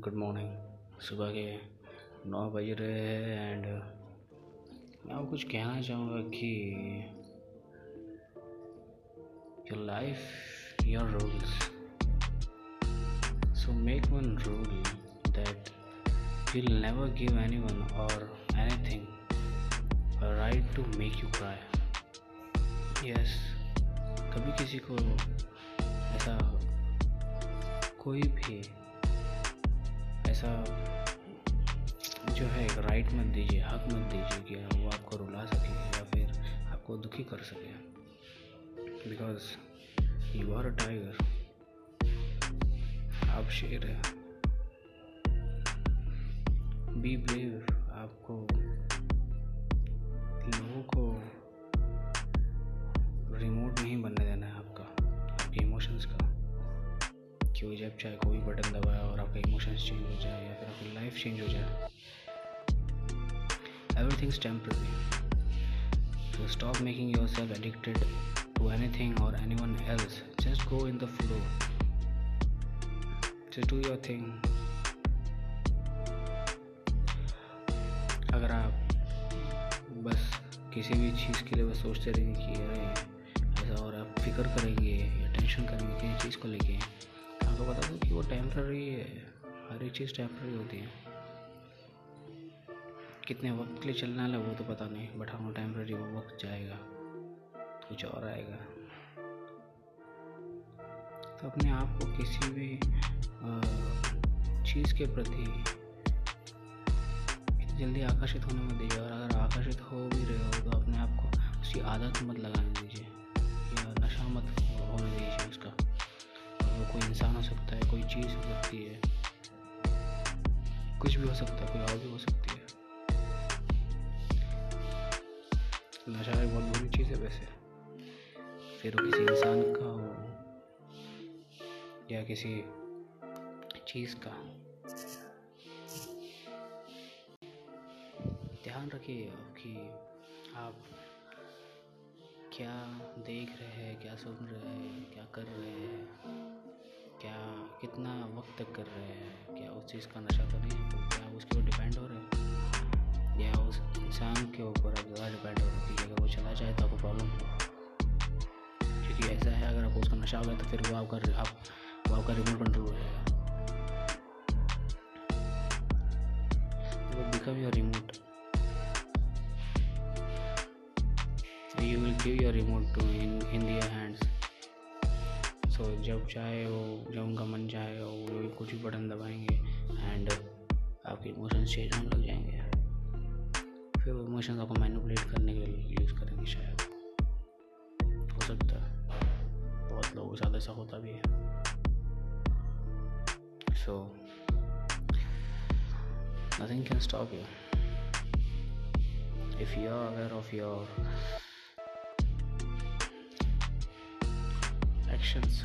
Good morning सुबह के नौ बज रहे हैं एंड मैं आपको कुछ कहना चाहूँगा कि your life your rules so make one rule that you'll never give anyone or anything a right to make you cry. Yes, कभी किसी को ऐसा कोई भी ऐसा जो है, एक राइट मत दीजिए, हक मत दीजिए कि वो आपको रुला सके या फिर आपको दुखी कर सके। Because you are a tiger आप शेर है। बी ब्रेव आपको लोगों को रिमोट नहीं बनने देना है। कि जब चाहे कोई बटन दबाए और आपका इमोशंस चेंज हो जाए या फिर आपकी लाइफ चेंज हो जाए everything's temporary so stop making yourself addicted to anything or anyone else. Just go in the flow. Just do your thing. अगर आप बस किसी भी चीज़ के लिए बस सोचते रहेंगे कि अरे ऐसा और आप फ़िक्र करेंगे या टेंशन करेंगे किसी चीज़ को लेके आपको बता दो कि वो टेम्प्ररी है, हर एक चीज़ टेम्प्ररी होती है। कितने वक्त के लिए चलने वाला वो तो पता नहीं बट हाँ टेम्प्ररी वो वक्त जाएगा, कुछ और आएगा। तो अपने आप को किसी भी चीज़ के प्रति जल्दी आकर्षित होने मत दीजिए, और अगर आकर्षित हो भी रहे हो तो अपने आप को उसकी आदत मत लगाने दीजिए, या नशा मत होने दीजिए उसका। कोई इंसान हो सकता है, कोई चीज़ हो सकती है। कुछ भी हो सकता है, कोई और भी हो सकती है। नशा एक बहुत बुरी चीज़ है वैसे। फिर वो किसी इंसान का हो, या किसी चीज़ का। ध्यान रखिए कि आप क्या देख रहे हैं, क्या सुन रहे हैं, क्या कर रहे हैं। कितना वक्त तक कर रहे हैं? क्या उस चीज़ का नशा तो नहीं? है क्या उसके ऊपर डिपेंड हो रहे हैं? या उस इंसान के ऊपर आप ज़्यादा डिपेंड हो रहे हैं अगर वो चला जाए तो आपको प्रॉब्लम क्योंकि ऐसा है, अगर आपको उसका नशा हो गया तो फिर वो आपका आप वो आपका रिमोट कंट्रोल हो जाएगा। वो become your remote you will give your remote to in so जब चाहे वो जब उनका मन चाहे वो कुछ भी बटन दबाएँगे एंड आपके इमोशंस चेंज होने लग जाएँगे फिर वो इमोशंस आपको मैनिपुलेट करने के लिए यूज़ करेंगे शायद। हो सकता है। बहुत लोगों के साथ ऐसा होता भी है। So nothing can stop you if you are aware of your actions.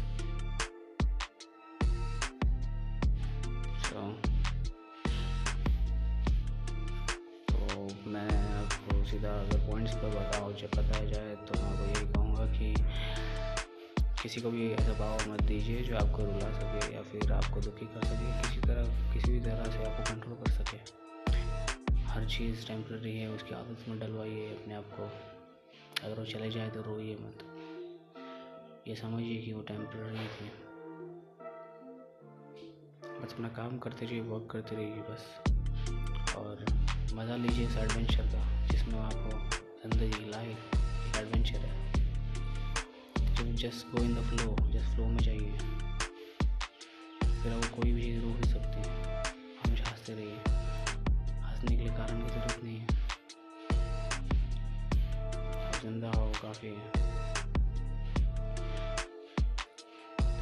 So, तो मैं आपको सीधा अगर पॉइंट्स पर बताओ जब बताया जाए तो मैं आपको यही कहूँगा कि किसी को भी ऐसा भाव मत दीजिए जो आपको रुला सके या फिर आपको दुखी कर सके। किसी तरह किसी भी तरह से आपको कंट्रोल कर सके। हर चीज़ टेम्प्रेरी है उसकी आदत में डलवाइए अपने आप को। अगर वो चले जाए तो रोइए मत। ये समझिए कि वो टेम्प्रेरी थी। बस अपना काम करते रहिए वर्क करते रहिए बस। और मज़ा लीजिए इस एडवेंचर का, जिसमें आपको ज़िंदगी लाइफ एक एडवेंचर है। जो just go in the flow just flow में जाइए। फिर वो कोई भी चीज़ रोक नहीं सकती। हमेशा हँसते रहिए। हंसने के लिए कारण की ज़रूरत नहीं है। ज़िंदा हो, काफ़ी है।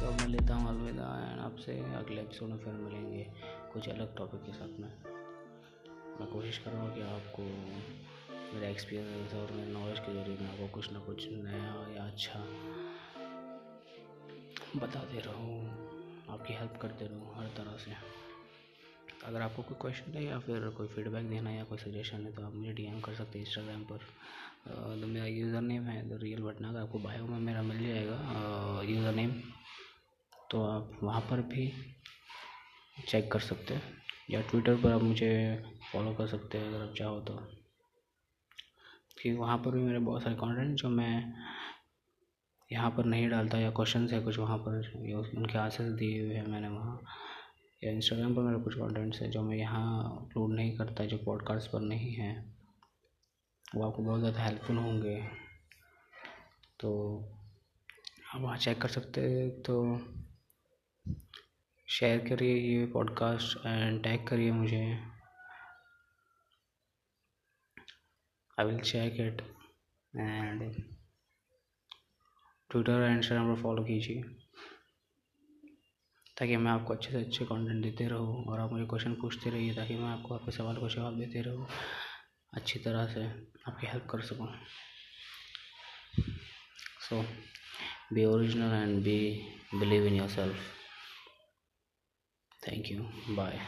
तो अब मैं लेता हूँ अलविदा एंड आपसे अगले एपिसोड में फिर मिलेंगे कुछ अलग टॉपिक के साथ में। मैं कोशिश करूँगा कि आपको मेरा एक्सपीरियंस और मेरे नॉलेज के ज़रिए मैं आपको कुछ ना कुछ नया या अच्छा बताते रहूँ, आपकी हेल्प करते रहूँ हर तरह से। अगर आपको कोई क्वेश्चन है या फिर कोई फीडबैक देना है या कोई सजेशन है तो आप मुझे डीएम कर सकते हैं इंस्टाग्राम पर। तो मेरा यूज़र नेम है द रियल भटनागर आपको बायो में मेरा मिल जाएगा। यूज़र नेम तो आप वहाँ पर भी चेक कर सकते हैं। या ट्विटर पर आप मुझे फॉलो कर सकते हैं अगर आप चाहो तो। कि वहाँ पर भी मेरे बहुत सारे कंटेंट जो मैं यहाँ पर नहीं डालता या क्वेश्चन है कुछ वहाँ पर उनके आंसर दिए हुए हैं मैंने वहाँ। या इंस्टाग्राम पर मेरे कुछ कंटेंट्स है जो मैं यहाँ अपलोड नहीं करता, जो पॉडकास्ट पर नहीं है। वो आपको बहुत ज़्यादा हेल्पफुल होंगे। तो आप वहाँ चेक कर सकते तो शेयर करिए ये पॉडकास्ट एंड टैग करिए मुझे। I will check it and Twitter and Instagram पर फॉलो कीजिए ताकि मैं आपको अच्छे से अच्छे कंटेंट देते रहूँ और आप मुझे क्वेश्चन पूछते रहिए ताकि मैं आपको आपके सवाल को जवाब देते रहूँ, अच्छी तरह से आपकी हेल्प कर सकूँ। So be original and be believe in yourself thank you bye